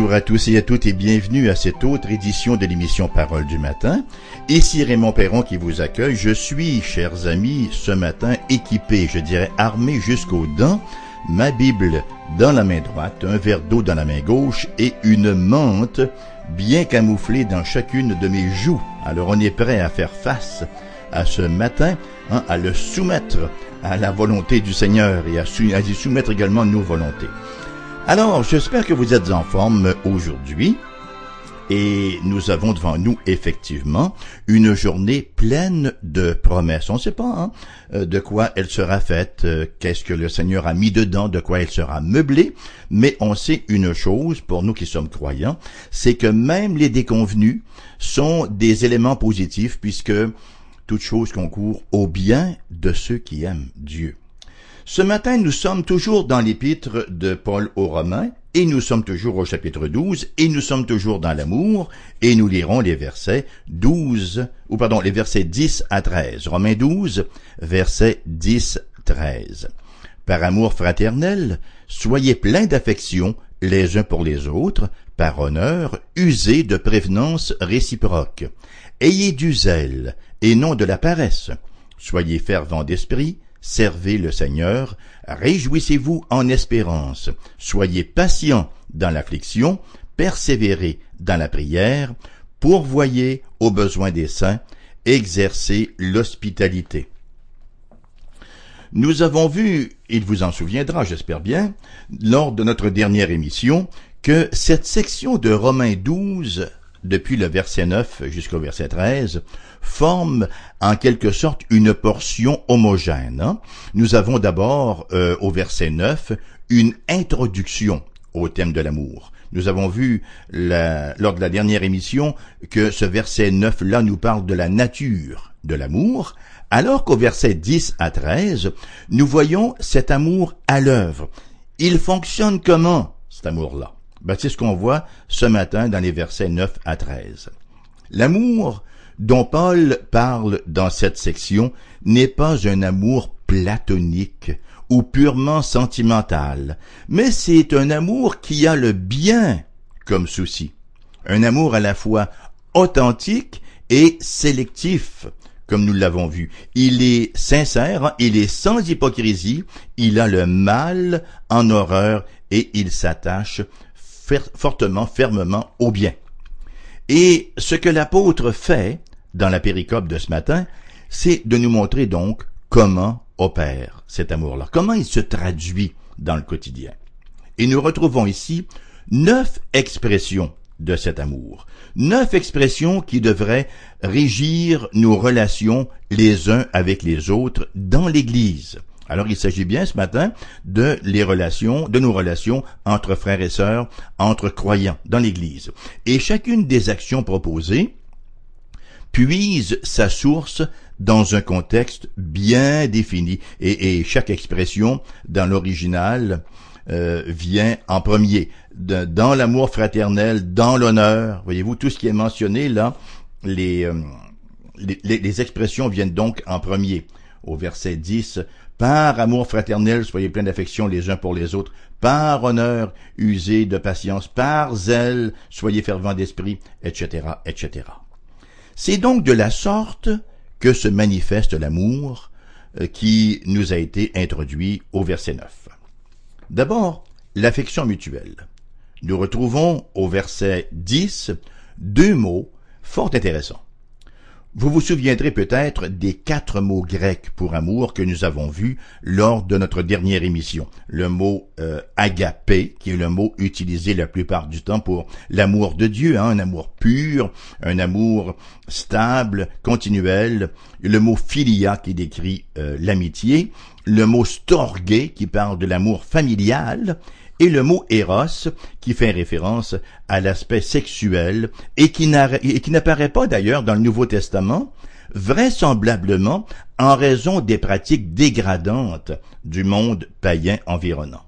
Bonjour à tous et à toutes et bienvenue à cette autre édition de l'émission Parole du matin. Ici Raymond Perron qui vous accueille. Je suis, chers amis, ce matin équipé, je dirais armé jusqu'aux dents, ma Bible dans la main droite, un verre d'eau dans la main gauche et une menthe bien camouflée dans chacune de mes joues. Alors on est prêt à faire face à ce matin, hein, à le soumettre à la volonté du Seigneur et à, à y soumettre également nos volontés. Alors, j'espère que vous êtes en forme aujourd'hui. Et nous avons devant nous effectivement une journée pleine de promesses. On ne sait pas hein, euh, de quoi elle sera faite, euh, qu'est-ce que le Seigneur a mis dedans, de quoi elle sera meublée, mais on sait une chose pour nous qui sommes croyants, c'est que même les déconvenus sont des éléments positifs puisque toute chose concourt au bien de ceux qui aiment Dieu. Ce matin, nous sommes toujours dans l'épître de Paul aux Romains, et nous sommes toujours au chapitre 12, et nous sommes toujours dans l'amour, et nous lirons les versets 12, ou pardon, les versets 10 à 13. Romains 12, versets 10, 13. Par amour fraternel, soyez pleins d'affection les uns pour les autres, par honneur, usez de prévenance réciproque. Ayez du zèle, et non de la paresse. Soyez fervents d'esprit, servez le Seigneur, réjouissez-vous en espérance, soyez patients dans l'affliction, persévérez dans la prière, pourvoyez aux besoins des saints, exercez l'hospitalité. Nous avons vu, il vous en souviendra, j'espère bien, lors de notre dernière émission, que cette section de Romains 12 depuis le verset 9 jusqu'au verset 13, forme en quelque sorte une portion homogène. Nous avons d'abord euh, au verset 9 une introduction au thème de l'amour. Nous avons vu lors de la dernière émission que ce verset 9-là nous parle de la nature de l'amour, alors qu'au verset 10 à 13, nous voyons cet amour à l'œuvre. Il fonctionne comment, cet amour-là? C'est ce qu'on voit ce matin dans les versets 9 à 13. L'amour dont Paul parle dans cette section n'est pas un amour platonique ou purement sentimental, mais c'est un amour qui a le bien comme souci. Un amour à la fois authentique et sélectif, comme nous l'avons vu. Il est sincère, il est sans hypocrisie, il a le mal en horreur et il s'attache fortement, fermement au bien. Et ce que l'apôtre fait dans la péricope de ce matin, c'est de nous montrer donc comment opère cet amour-là, comment il se traduit dans le quotidien. Et nous retrouvons ici neuf expressions de cet amour, neuf expressions qui devraient régir nos relations les uns avec les autres dans l'Église. Alors il s'agit bien ce matin de les relations, de nos relations entre frères et sœurs, entre croyants dans l'Église. Et chacune des actions proposées puise sa source dans un contexte bien défini. Et, chaque expression dans l'original euh, vient en premier. dans l'amour fraternel, dans l'honneur, voyez-vous, tout ce qui est mentionné là, les, euh, expressions viennent donc en premier. Au verset 10, par amour fraternel, soyez pleins d'affection les uns pour les autres. Par honneur, usez de patience. Par zèle, soyez fervents d'esprit, etc., etc. C'est donc de la sorte que se manifeste l'amour euh, qui nous a été introduit au verset 9. D'abord, l'affection mutuelle. Nous retrouvons au verset 10 deux mots fort intéressants. Vous vous souviendrez peut-être des quatre mots grecs pour amour que nous avons vus lors de notre dernière émission. Le mot euh, agapé, qui est le mot utilisé la plupart du temps pour l'amour de Dieu, hein, un amour pur, un amour stable, continuel. Le mot philia qui décrit euh, l'amitié. Le mot storgé qui parle de l'amour familial et le mot Eros, qui fait référence à l'aspect sexuel et qui n'apparaît pas d'ailleurs dans le Nouveau Testament, vraisemblablement en raison des pratiques dégradantes du monde païen environnant.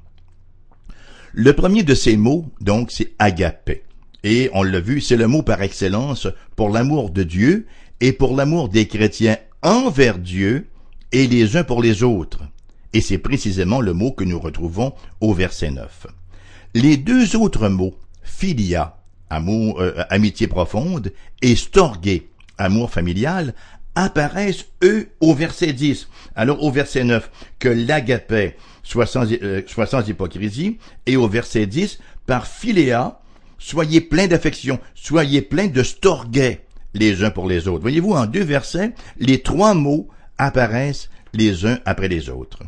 Le premier de ces mots, donc, c'est agapé. Et on l'a vu, c'est le mot par excellence pour l'amour de Dieu et pour l'amour des chrétiens envers Dieu et les uns pour les autres et c'est précisément le mot que nous retrouvons au verset 9. Les deux autres mots, philia, amour, euh, amitié profonde, et storge, amour familial, apparaissent, eux, au verset 10. Alors, au verset 9, que l'agapé soit sans, euh, soit sans hypocrisie, et au verset 10, par philéa, soyez pleins d'affection, soyez pleins de storge, les uns pour les autres. Voyez-vous, en deux versets, les trois mots apparaissent les uns après les autres.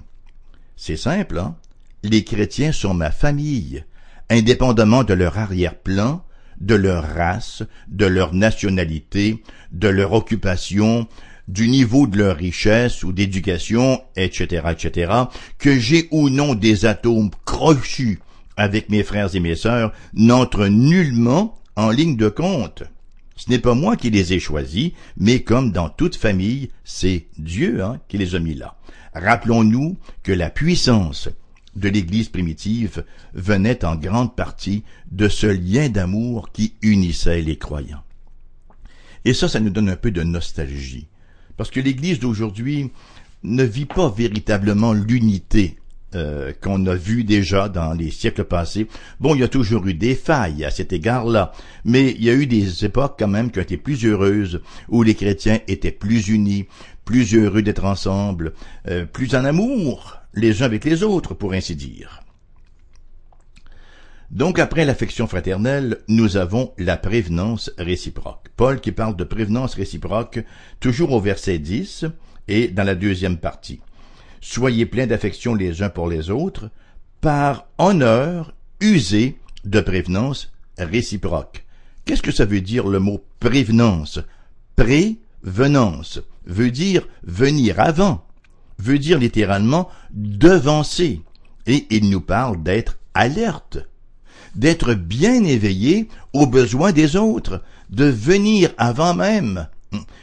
C'est simple, hein? Les chrétiens sont ma famille, indépendamment de leur arrière-plan, de leur race, de leur nationalité, de leur occupation, du niveau de leur richesse ou d'éducation, etc., etc., que j'ai ou non des atomes crochus avec mes frères et mes sœurs, n'entre nullement en ligne de compte. Ce n'est pas moi qui les ai choisis, mais comme dans toute famille, c'est Dieu hein, qui les a mis là. Rappelons-nous que la puissance de l'Église primitive venait en grande partie de ce lien d'amour qui unissait les croyants. Et ça, ça nous donne un peu de nostalgie, parce que l'Église d'aujourd'hui ne vit pas véritablement l'unité euh, qu'on a vu déjà dans les siècles passés. Bon, il y a toujours eu des failles à cet égard-là, mais il y a eu des époques quand même qui ont été plus heureuses, où les chrétiens étaient plus unis, plus heureux d'être ensemble, euh, plus en amour les uns avec les autres, pour ainsi dire. Donc après l'affection fraternelle, nous avons la prévenance réciproque. Paul qui parle de prévenance réciproque toujours au verset 10 et dans la deuxième partie. Soyez pleins d'affection les uns pour les autres, par honneur usez de prévenance réciproque. Qu'est-ce que ça veut dire le mot prévenance? Prévenance veut dire venir avant, veut dire littéralement devancer. Et il nous parle d'être alerte, d'être bien éveillé aux besoins des autres, de venir avant même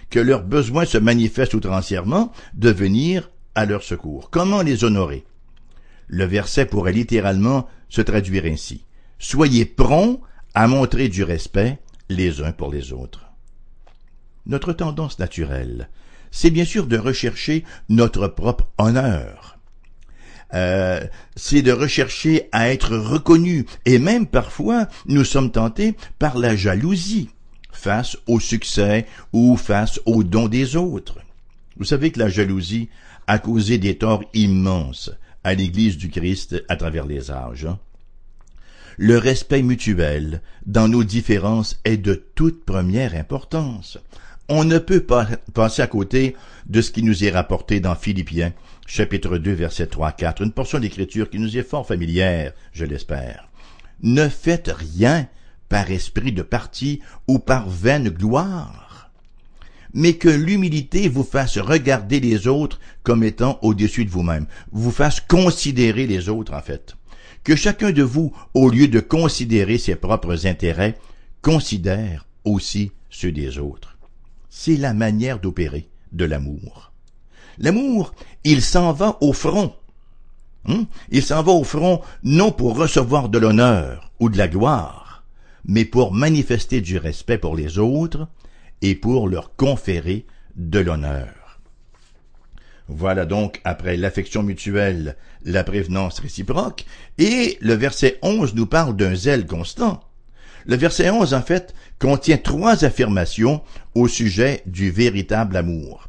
que leurs besoins se manifestent outrancièrement, de venir à leur secours. Comment les honorer? Le verset pourrait littéralement se traduire ainsi. Soyez prompts à montrer du respect les uns pour les autres. Notre tendance naturelle, c'est bien sûr de rechercher notre propre honneur. Euh, c'est de rechercher à être reconnu, et même parfois nous sommes tentés par la jalousie face au succès ou face aux dons des autres. Vous savez que la jalousie a causé des torts immenses à l'Église du Christ à travers les âges. Hein. Le respect mutuel dans nos différences est de toute première importance. On ne peut pas passer à côté de ce qui nous est rapporté dans Philippiens, chapitre 2, verset 3 4, une portion d'écriture qui nous est fort familière, je l'espère. Ne faites rien par esprit de parti ou par vaine gloire mais que l'humilité vous fasse regarder les autres comme étant au-dessus de vous-même, vous fasse considérer les autres en fait. Que chacun de vous, au lieu de considérer ses propres intérêts, considère aussi ceux des autres. C'est la manière d'opérer de l'amour. L'amour, il s'en va au front. Hein? Il s'en va au front non pour recevoir de l'honneur ou de la gloire, mais pour manifester du respect pour les autres et pour leur conférer de l'honneur. Voilà donc, après l'affection mutuelle, la prévenance réciproque, et le verset 11 nous parle d'un zèle constant. Le verset 11, en fait, contient trois affirmations au sujet du véritable amour.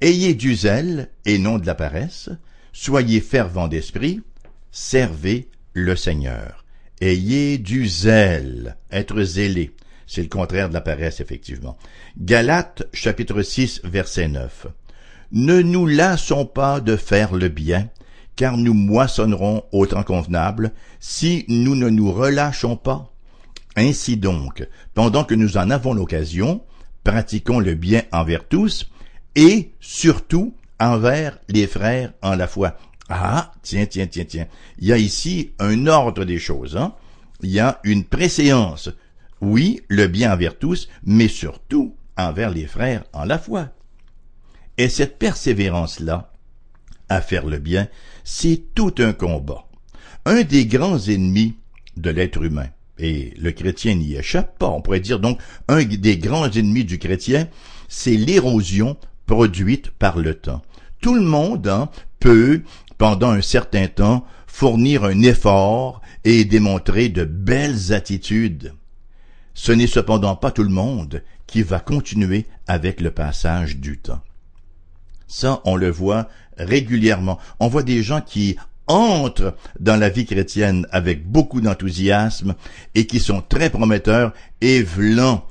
Ayez du zèle et non de la paresse, soyez fervents d'esprit, servez le Seigneur. Ayez du zèle, être zélé. C'est le contraire de la paresse, effectivement. Galates, chapitre 6, verset 9. Ne nous lassons pas de faire le bien, car nous moissonnerons au temps convenable si nous ne nous relâchons pas. Ainsi donc, pendant que nous en avons l'occasion, pratiquons le bien envers tous, et surtout envers les frères en la foi. Ah, tiens, tiens, tiens, tiens. Il y a ici un ordre des choses, hein? Il y a une préséance oui, le bien envers tous, mais surtout envers les frères en la foi. Et cette persévérance-là, à faire le bien, c'est tout un combat. Un des grands ennemis de l'être humain, et le chrétien n'y échappe pas, on pourrait dire donc un des grands ennemis du chrétien, c'est l'érosion produite par le temps. Tout le monde hein, peut, pendant un certain temps, fournir un effort et démontrer de belles attitudes. Ce n'est cependant pas tout le monde qui va continuer avec le passage du temps. Ça, on le voit régulièrement. On voit des gens qui entrent dans la vie chrétienne avec beaucoup d'enthousiasme et qui sont très prometteurs et vlants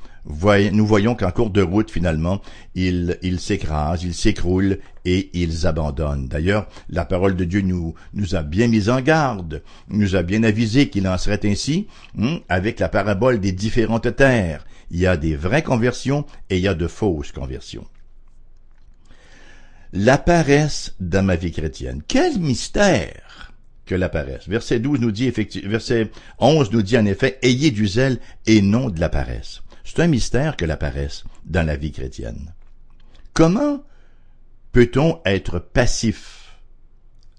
nous voyons qu'en cours de route, finalement, ils s'écrasent, ils s'écroulent et ils abandonnent. D'ailleurs, la parole de Dieu nous, nous a bien mis en garde, nous a bien avisé qu'il en serait ainsi hein, avec la parabole des différentes terres. Il y a des vraies conversions et il y a de fausses conversions. La paresse dans ma vie chrétienne. Quel mystère que la paresse. Verset 12 nous dit effectivement, verset 11 nous dit en effet, ayez du zèle et non de la paresse. C'est un mystère que la paresse dans la vie chrétienne. Comment peut-on être passif,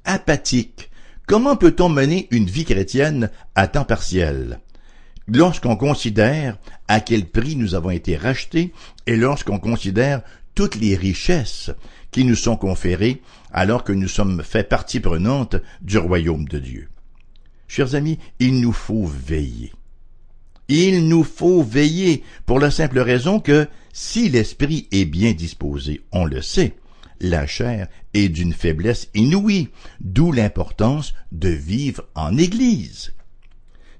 apathique? Comment peut-on mener une vie chrétienne à temps partiel? Lorsqu'on considère à quel prix nous avons été rachetés et lorsqu'on considère toutes les richesses qui nous sont conférées alors que nous sommes fait partie prenante du royaume de Dieu. Chers amis, il nous faut veiller. Il nous faut veiller pour la simple raison que si l'esprit est bien disposé, on le sait, la chair est d'une faiblesse inouïe, d'où l'importance de vivre en Église.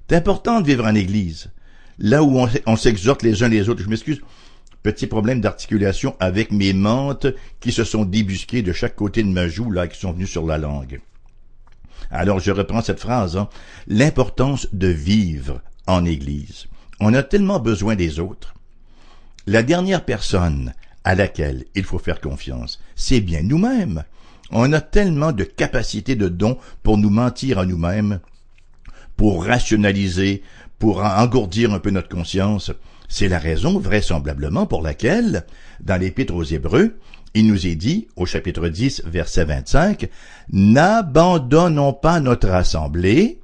C'est important de vivre en Église, là où on, s'exhorte les uns les autres. Je m'excuse, petit problème d'articulation avec mes mentes qui se sont débusquées de chaque côté de ma joue, là, qui sont venues sur la langue. Alors je reprends cette phrase, hein. l'importance de vivre en Église. On a tellement besoin des autres. La dernière personne à laquelle il faut faire confiance, c'est bien nous-mêmes. On a tellement de capacités de dons pour nous mentir à nous-mêmes, pour rationaliser, pour engourdir un peu notre conscience. C'est la raison vraisemblablement pour laquelle, dans l'Épître aux Hébreux, il nous est dit, au chapitre 10, verset 25, N'abandonnons pas notre assemblée,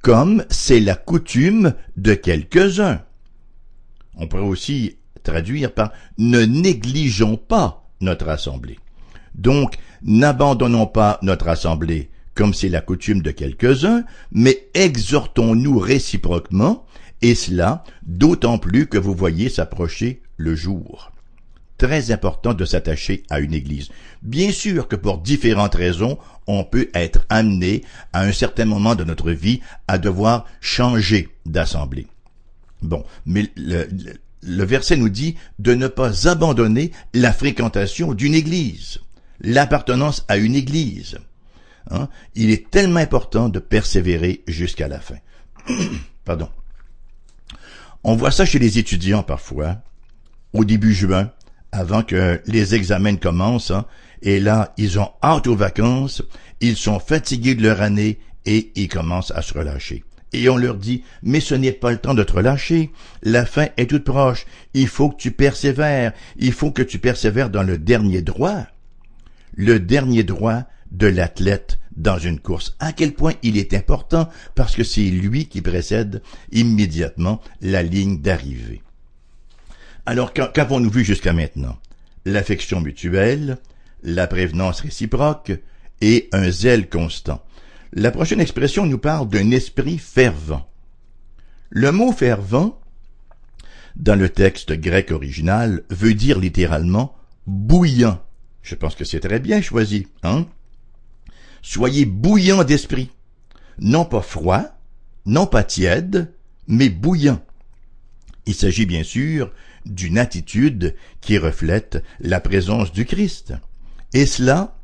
comme c'est la coutume de quelques-uns. On pourrait aussi traduire par ne négligeons pas notre assemblée. Donc, n'abandonnons pas notre assemblée comme c'est la coutume de quelques-uns, mais exhortons-nous réciproquement, et cela d'autant plus que vous voyez s'approcher le jour très important de s'attacher à une église. Bien sûr que pour différentes raisons, on peut être amené à un certain moment de notre vie à devoir changer d'assemblée. Bon, mais le, verset nous dit de ne pas abandonner la fréquentation d'une église, l'appartenance à une église. Hein? Il est tellement important de persévérer jusqu'à la fin. Pardon. On voit ça chez les étudiants parfois, au début juin, avant que les examens commencent, hein. et là, ils ont hâte aux vacances, ils sont fatigués de leur année, et ils commencent à se relâcher. Et on leur dit, mais ce n'est pas le temps de te relâcher, la fin est toute proche, il faut que tu persévères, il faut que tu persévères dans le dernier droit. Le dernier droit de l'athlète dans une course. À quel point il est important parce que c'est lui qui précède immédiatement la ligne d'arrivée. Alors qu'avons-nous vu jusqu'à maintenant? L'affection mutuelle, la prévenance réciproque et un zèle constant. La prochaine expression nous parle d'un esprit fervent. Le mot fervent, dans le texte grec original, veut dire littéralement bouillant. Je pense que c'est très bien choisi, hein? Soyez bouillant d'esprit. Non pas froid, non pas tiède, mais bouillant. Il s'agit bien sûr d'une attitude qui reflète la présence du Christ. Et cela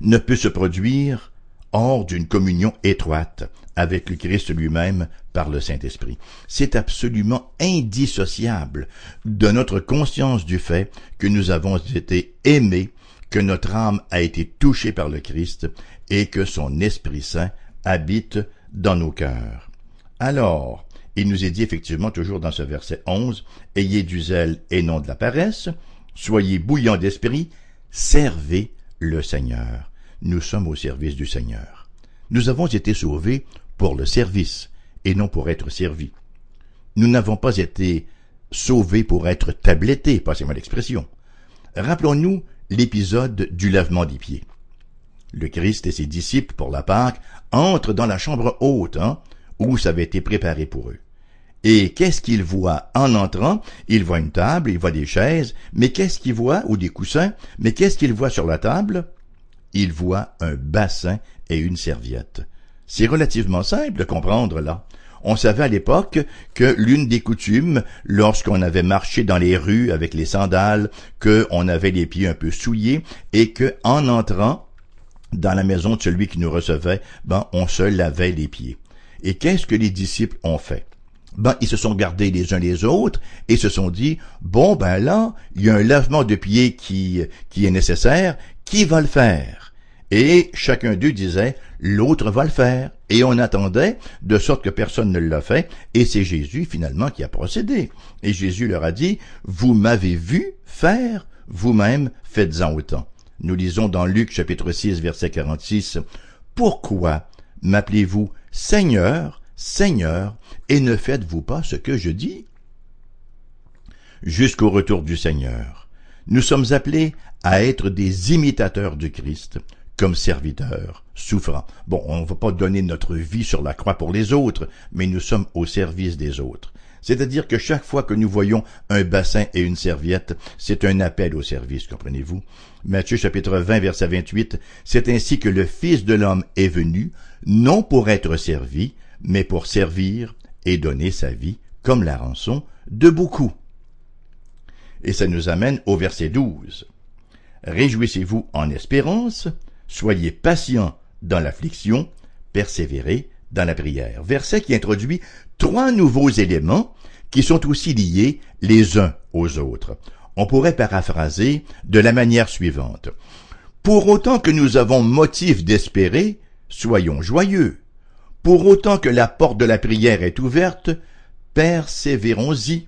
ne peut se produire hors d'une communion étroite avec le Christ lui-même par le Saint-Esprit. C'est absolument indissociable de notre conscience du fait que nous avons été aimés, que notre âme a été touchée par le Christ et que son Esprit Saint habite dans nos cœurs. Alors, il nous est dit effectivement toujours dans ce verset 11, Ayez du zèle et non de la paresse, soyez bouillants d'esprit, servez le Seigneur. Nous sommes au service du Seigneur. Nous avons été sauvés pour le service et non pour être servis. Nous n'avons pas été sauvés pour être tablettés, passez-moi l'expression. Rappelons-nous l'épisode du lavement des pieds. Le Christ et ses disciples, pour la Pâque, entrent dans la chambre haute, hein, où ça avait été préparé pour eux. Et qu'est-ce qu'il voit en entrant? Il voit une table, il voit des chaises, mais qu'est-ce qu'il voit Ou des coussins, mais qu'est-ce qu'il voit sur la table? Il voit un bassin et une serviette. C'est relativement simple de comprendre là. On savait à l'époque que l'une des coutumes, lorsqu'on avait marché dans les rues avec les sandales, qu'on avait les pieds un peu souillés, et que, en entrant dans la maison de celui qui nous recevait, ben, on se lavait les pieds. Et qu'est-ce que les disciples ont fait? Ben, ils se sont gardés les uns les autres et se sont dit, bon, ben là, il y a un lavement de pieds qui, qui est nécessaire, qui va le faire? Et chacun d'eux disait, l'autre va le faire. Et on attendait, de sorte que personne ne l'a fait, et c'est Jésus finalement qui a procédé. Et Jésus leur a dit, vous m'avez vu faire, vous-même faites-en autant. Nous lisons dans Luc chapitre 6 verset 46, Pourquoi m'appelez-vous Seigneur, Seigneur, et ne faites-vous pas ce que je dis? Jusqu'au retour du Seigneur, nous sommes appelés à être des imitateurs du Christ, comme serviteurs, souffrants. Bon, on ne va pas donner notre vie sur la croix pour les autres, mais nous sommes au service des autres. C'est-à-dire que chaque fois que nous voyons un bassin et une serviette, c'est un appel au service, comprenez-vous? Matthieu chapitre 20 verset 28, c'est ainsi que le Fils de l'homme est venu, non pour être servi, mais pour servir et donner sa vie comme la rançon de beaucoup. Et ça nous amène au verset 12. Réjouissez-vous en espérance, Soyez patients dans l'affliction, persévérez dans la prière. Verset qui introduit trois nouveaux éléments qui sont aussi liés les uns aux autres. On pourrait paraphraser de la manière suivante. Pour autant que nous avons motif d'espérer, soyons joyeux. Pour autant que la porte de la prière est ouverte, persévérons-y.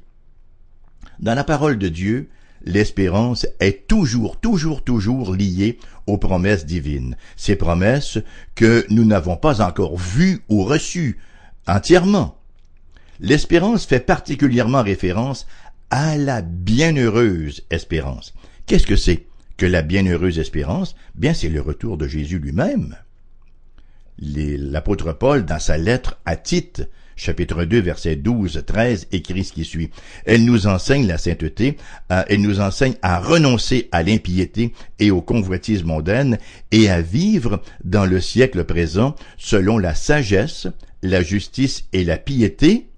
Dans la parole de Dieu, l'espérance est toujours, toujours, toujours liée aux promesses divines. Ces promesses que nous n'avons pas encore vues ou reçues entièrement. L'espérance fait particulièrement référence à la bienheureuse espérance. Qu'est-ce que c'est que la bienheureuse espérance? Bien, c'est le retour de Jésus lui-même. L'apôtre Paul, dans sa lettre à Tite, chapitre 2, verset 12, 13, écrit ce qui suit. Elle nous enseigne la sainteté, euh, elle nous enseigne à renoncer à l'impiété et aux convoitises mondaines et à vivre dans le siècle présent selon la sagesse, la justice et la piété,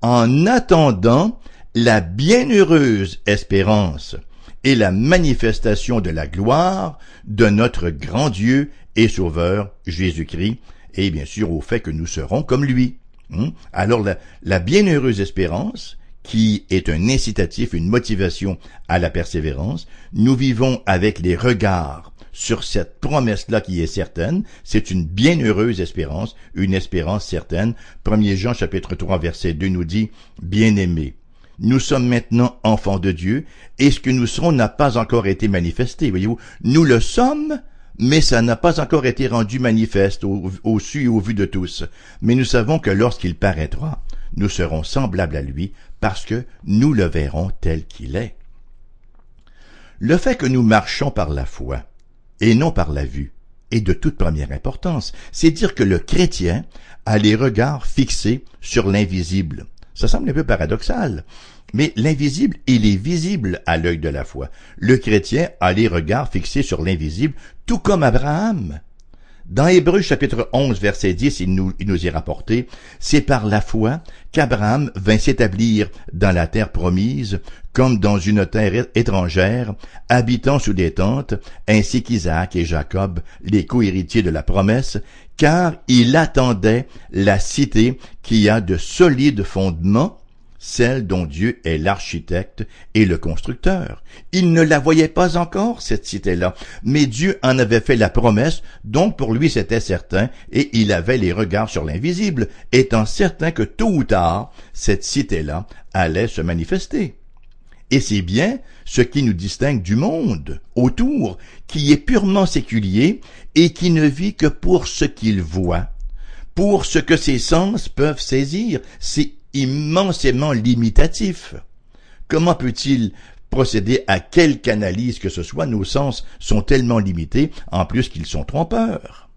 en attendant la bienheureuse espérance et la manifestation de la gloire de notre grand Dieu et Sauveur Jésus-Christ, et bien sûr au fait que nous serons comme lui. Hmm? Alors la, bienheureuse espérance, qui est un incitatif, une motivation à la persévérance, nous vivons avec les regards sur cette promesse-là qui est certaine, c'est une bienheureuse espérance, une espérance certaine. 1 Jean chapitre 3 verset 2 nous dit, Bien-aimés, nous sommes maintenant enfants de Dieu, et ce que nous serons n'a pas encore été manifesté. Voyez-vous, nous le sommes, mais ça n'a pas encore été rendu manifeste au, su et au vu de tous. Mais nous savons que lorsqu'il paraîtra, nous serons semblables à lui, parce que nous le verrons tel qu'il est. Le fait que nous marchons par la foi, et non par la vue, est de toute première importance. C'est dire que le chrétien a les regards fixés sur l'invisible. Ça semble un peu paradoxal. Mais l'invisible, il est visible à l'œil de la foi. Le chrétien a les regards fixés sur l'invisible, tout comme Abraham. Dans Hébreu chapitre 11 verset 10, il nous, il nous y rapporté, c'est par la foi qu'Abraham vint s'établir dans la terre promise, comme dans une terre étrangère, habitant sous des tentes, ainsi qu'Isaac et Jacob, les co-héritiers de la promesse, car il attendait la cité qui a de solides fondements, celle dont Dieu est l'architecte et le constructeur. Il ne la voyait pas encore, cette cité-là, mais Dieu en avait fait la promesse, donc pour lui c'était certain, et il avait les regards sur l'invisible, étant certain que tôt ou tard, cette cité-là allait se manifester. Et c'est bien ce qui nous distingue du monde autour, qui est purement séculier et qui ne vit que pour ce qu'il voit, pour ce que ses sens peuvent saisir. Immensément limitatif. Comment peut-il procéder à quelque analyse que ce soit? Nos sens sont tellement limités, en plus qu'ils sont trompeurs.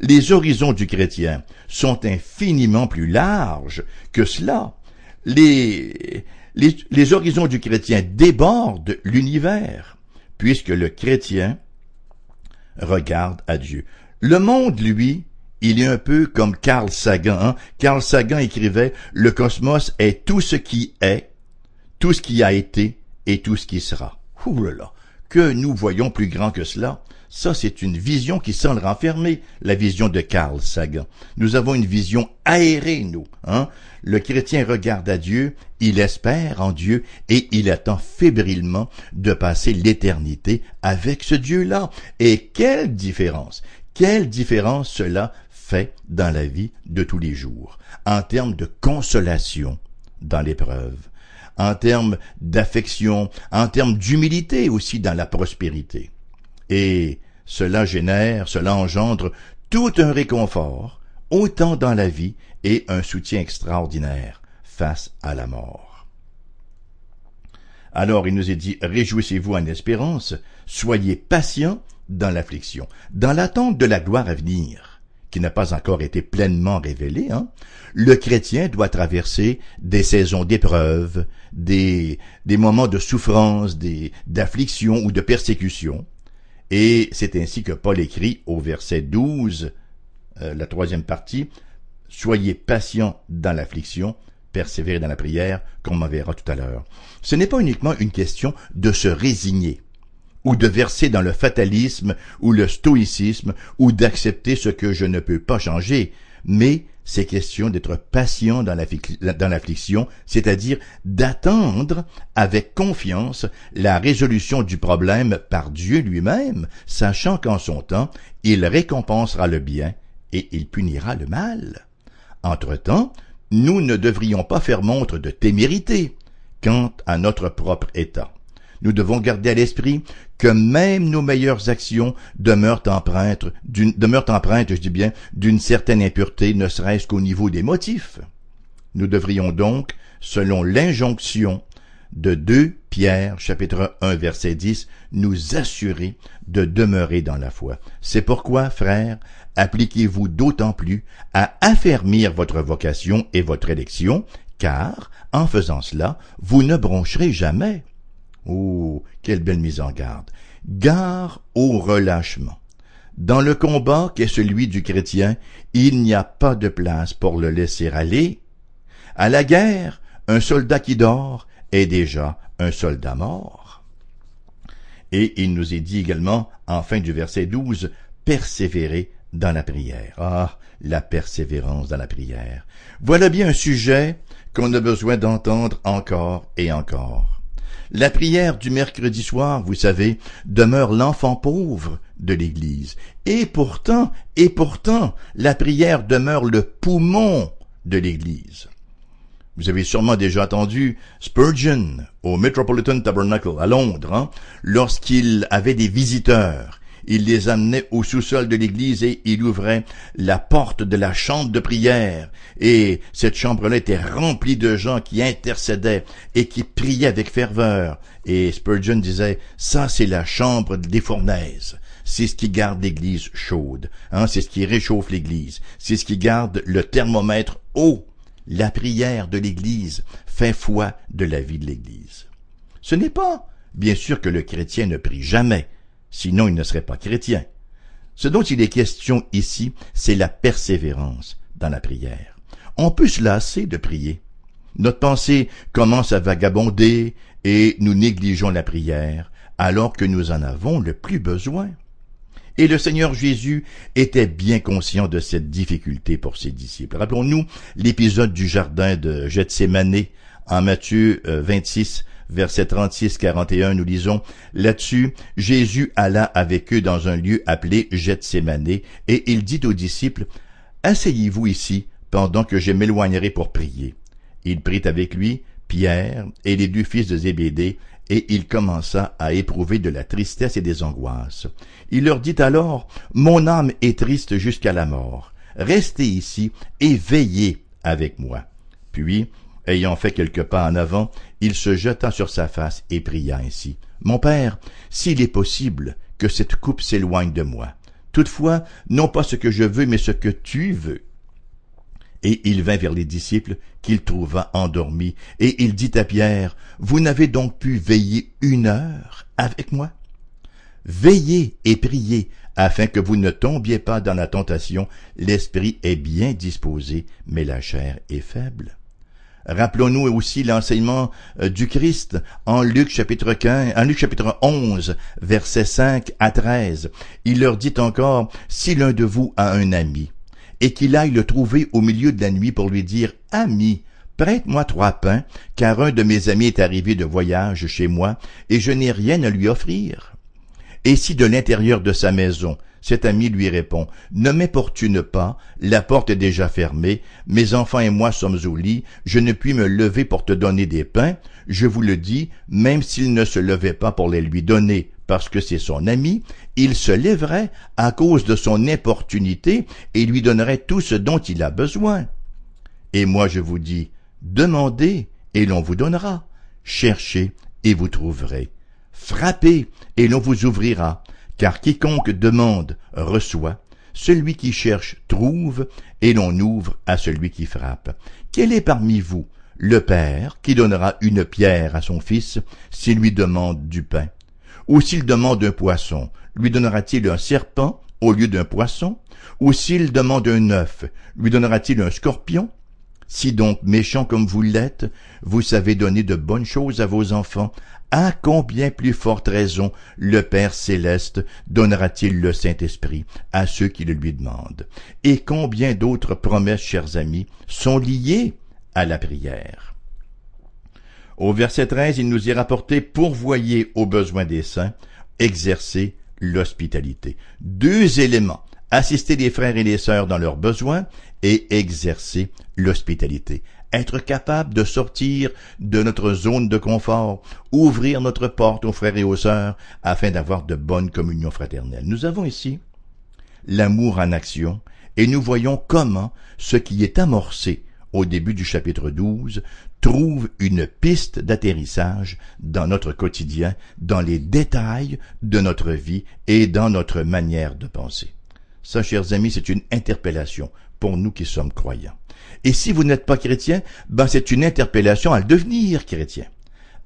Les horizons du chrétien sont infiniment plus larges que cela. Les, les, les horizons du chrétien débordent l'univers, puisque le chrétien regarde à Dieu. Le monde, lui, il est un peu comme Carl Sagan. Hein. Carl Sagan écrivait Le cosmos est tout ce qui est, tout ce qui a été et tout ce qui sera. Ouh là là, que nous voyons plus grand que cela. Ça, c'est une vision qui semble renfermer la vision de Carl Sagan. Nous avons une vision aérée, nous. Hein? Le chrétien regarde à Dieu, il espère en Dieu et il attend fébrilement de passer l'éternité avec ce Dieu-là. Et quelle différence! Quelle différence cela dans la vie de tous les jours, en termes de consolation dans l'épreuve, en termes d'affection, en termes d'humilité aussi dans la prospérité. Et cela génère, cela engendre tout un réconfort, autant dans la vie et un soutien extraordinaire face à la mort. Alors il nous est dit, réjouissez-vous en espérance, soyez patients dans l'affliction, dans l'attente de la gloire à venir qui n'a pas encore été pleinement révélé, hein, le chrétien doit traverser des saisons d'épreuves, des, moments de souffrance, des, d'affliction ou de persécution. Et c'est ainsi que Paul écrit au verset 12, euh, la troisième partie, Soyez patients dans l'affliction, persévérez dans la prière, comme on verra tout à l'heure. Ce n'est pas uniquement une question de se résigner ou de verser dans le fatalisme ou le stoïcisme ou d'accepter ce que je ne peux pas changer, mais c'est question d'être patient dans l'affliction, c'est-à-dire d'attendre avec confiance la résolution du problème par Dieu lui-même, sachant qu'en son temps, il récompensera le bien et il punira le mal. Entre-temps, nous ne devrions pas faire montre de témérité quant à notre propre état nous devons garder à l'esprit que même nos meilleures actions demeurent empreintes, je dis bien, d'une certaine impureté, ne serait-ce qu'au niveau des motifs. Nous devrions donc, selon l'injonction de 2 Pierre, chapitre 1, verset 10, nous assurer de demeurer dans la foi. C'est pourquoi, frères, appliquez-vous d'autant plus à affermir votre vocation et votre élection, car, en faisant cela, vous ne broncherez jamais. Oh, quelle belle mise en garde. Gare au relâchement. Dans le combat qu'est celui du chrétien, il n'y a pas de place pour le laisser aller. À la guerre, un soldat qui dort est déjà un soldat mort. Et il nous est dit également, en fin du verset 12, persévérer dans la prière. Ah, la persévérance dans la prière. Voilà bien un sujet qu'on a besoin d'entendre encore et encore. La prière du mercredi soir, vous savez, demeure l'enfant pauvre de l'Église. Et pourtant, et pourtant, la prière demeure le poumon de l'Église. Vous avez sûrement déjà entendu Spurgeon au Metropolitan Tabernacle à Londres, hein, lorsqu'il avait des visiteurs il les amenait au sous-sol de l'église et il ouvrait la porte de la chambre de prière. Et cette chambre-là était remplie de gens qui intercédaient et qui priaient avec ferveur. Et Spurgeon disait, ça c'est la chambre des fournaises. C'est ce qui garde l'église chaude. Hein, c'est ce qui réchauffe l'église. C'est ce qui garde le thermomètre haut. La prière de l'église fait foi de la vie de l'église. Ce n'est pas, bien sûr, que le chrétien ne prie jamais sinon il ne serait pas chrétien. Ce dont il est question ici, c'est la persévérance dans la prière. On peut se lasser de prier. Notre pensée commence à vagabonder et nous négligeons la prière alors que nous en avons le plus besoin. Et le Seigneur Jésus était bien conscient de cette difficulté pour ses disciples. Rappelons-nous l'épisode du jardin de Gethsemane en Matthieu 26, euh, verset 36-41, nous lisons, Là-dessus, Jésus alla avec eux dans un lieu appelé Gethsemane, et il dit aux disciples, Asseyez-vous ici, pendant que je m'éloignerai pour prier. Il prit avec lui Pierre et les deux fils de Zébédée, et il commença à éprouver de la tristesse et des angoisses. Il leur dit alors, Mon âme est triste jusqu'à la mort. Restez ici et veillez avec moi. Puis, Ayant fait quelques pas en avant, il se jeta sur sa face et pria ainsi. Mon père, s'il est possible que cette coupe s'éloigne de moi, Toutefois, non pas ce que je veux, mais ce que tu veux. Et il vint vers les disciples qu'il trouva endormis, et il dit à Pierre, Vous n'avez donc pu veiller une heure avec moi? Veillez et priez, afin que vous ne tombiez pas dans la tentation. L'esprit est bien disposé, mais la chair est faible. Rappelons-nous aussi l'enseignement euh, du Christ en Luc chapitre 15, en Luc chapitre 11, versets 5 à 13. Il leur dit encore, si l'un de vous a un ami, et qu'il aille le trouver au milieu de la nuit pour lui dire, Ami, prête-moi trois pains, car un de mes amis est arrivé de voyage chez moi, et je n'ai rien à lui offrir. Et si de l'intérieur de sa maison, cet ami lui répond, Ne m'importune pas, la porte est déjà fermée, mes enfants et moi sommes au lit, je ne puis me lever pour te donner des pains, je vous le dis, même s'il ne se levait pas pour les lui donner, parce que c'est son ami, il se lèverait à cause de son importunité et lui donnerait tout ce dont il a besoin. Et moi je vous dis, demandez et l'on vous donnera, cherchez et vous trouverez, frappez et l'on vous ouvrira, car quiconque demande reçoit, celui qui cherche trouve, et l'on ouvre à celui qui frappe. Quel est parmi vous le Père qui donnera une pierre à son fils s'il lui demande du pain? Ou s'il demande un poisson, lui donnera-t-il un serpent au lieu d'un poisson? Ou s'il demande un œuf, lui donnera-t-il un scorpion? Si donc méchant comme vous l'êtes, vous savez donner de bonnes choses à vos enfants, à combien plus forte raison le Père céleste donnera-t-il le Saint-Esprit à ceux qui le lui demandent? Et combien d'autres promesses, chers amis, sont liées à la prière? Au verset 13, il nous est rapporté pourvoyer aux besoins des saints, exercer l'hospitalité. Deux éléments assister les frères et les sœurs dans leurs besoins et exercer l'hospitalité. Être capable de sortir de notre zone de confort, ouvrir notre porte aux frères et aux sœurs afin d'avoir de bonnes communions fraternelles. Nous avons ici l'amour en action et nous voyons comment ce qui est amorcé au début du chapitre 12 trouve une piste d'atterrissage dans notre quotidien, dans les détails de notre vie et dans notre manière de penser. Ça, chers amis, c'est une interpellation pour nous qui sommes croyants. Et si vous n'êtes pas chrétien, ben c'est une interpellation à devenir chrétien,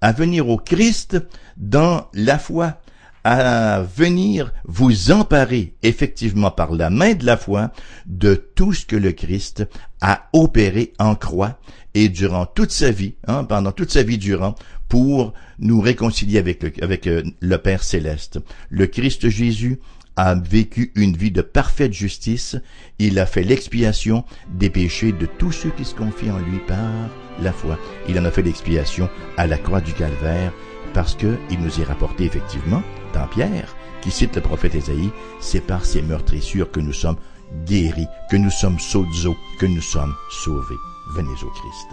à venir au Christ dans la foi, à venir vous emparer effectivement par la main de la foi de tout ce que le Christ a opéré en croix et durant toute sa vie, hein, pendant toute sa vie durant, pour nous réconcilier avec le, euh, le Père céleste. Le Christ Jésus a vécu une vie de parfaite justice, il a fait l'expiation des péchés de tous ceux qui se confient en lui par la foi. Il en a fait l'expiation à la croix du calvaire parce que il nous est rapporté effectivement dans Pierre, qui cite le prophète Ésaïe, c'est par ces meurtrissures que nous sommes guéris, que nous sommes sozo, que nous sommes sauvés. Venez au Christ.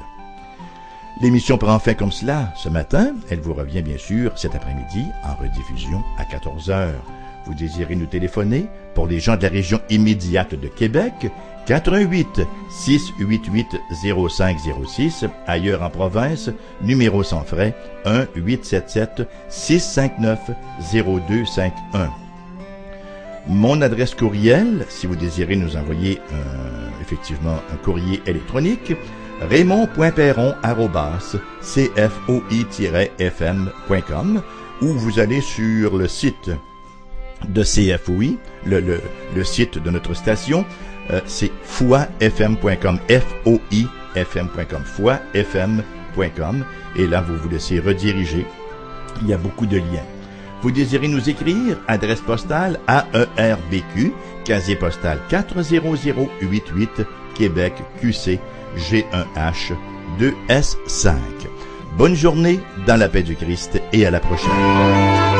L'émission prend fin comme cela ce matin. Elle vous revient bien sûr cet après-midi en rediffusion à 14 heures. Vous désirez nous téléphoner pour les gens de la région immédiate de Québec? 88 688 0506 ailleurs en province numéro sans frais 1 877 659 0251 mon adresse courriel, si vous désirez nous envoyer effectivement un courrier électronique, raymond.perron.cfoi-fm.com ou vous allez sur le site de CFOI, le, le, le site de notre station, euh, c'est foifm.com, F-O-I-FM.com, foifm.com, et là, vous vous laissez rediriger. Il y a beaucoup de liens. Vous désirez nous écrire? Adresse postale AERBQ, casier postal 40088, Québec, QC, G1H, 2S5. Bonne journée dans la paix du Christ et à la prochaine.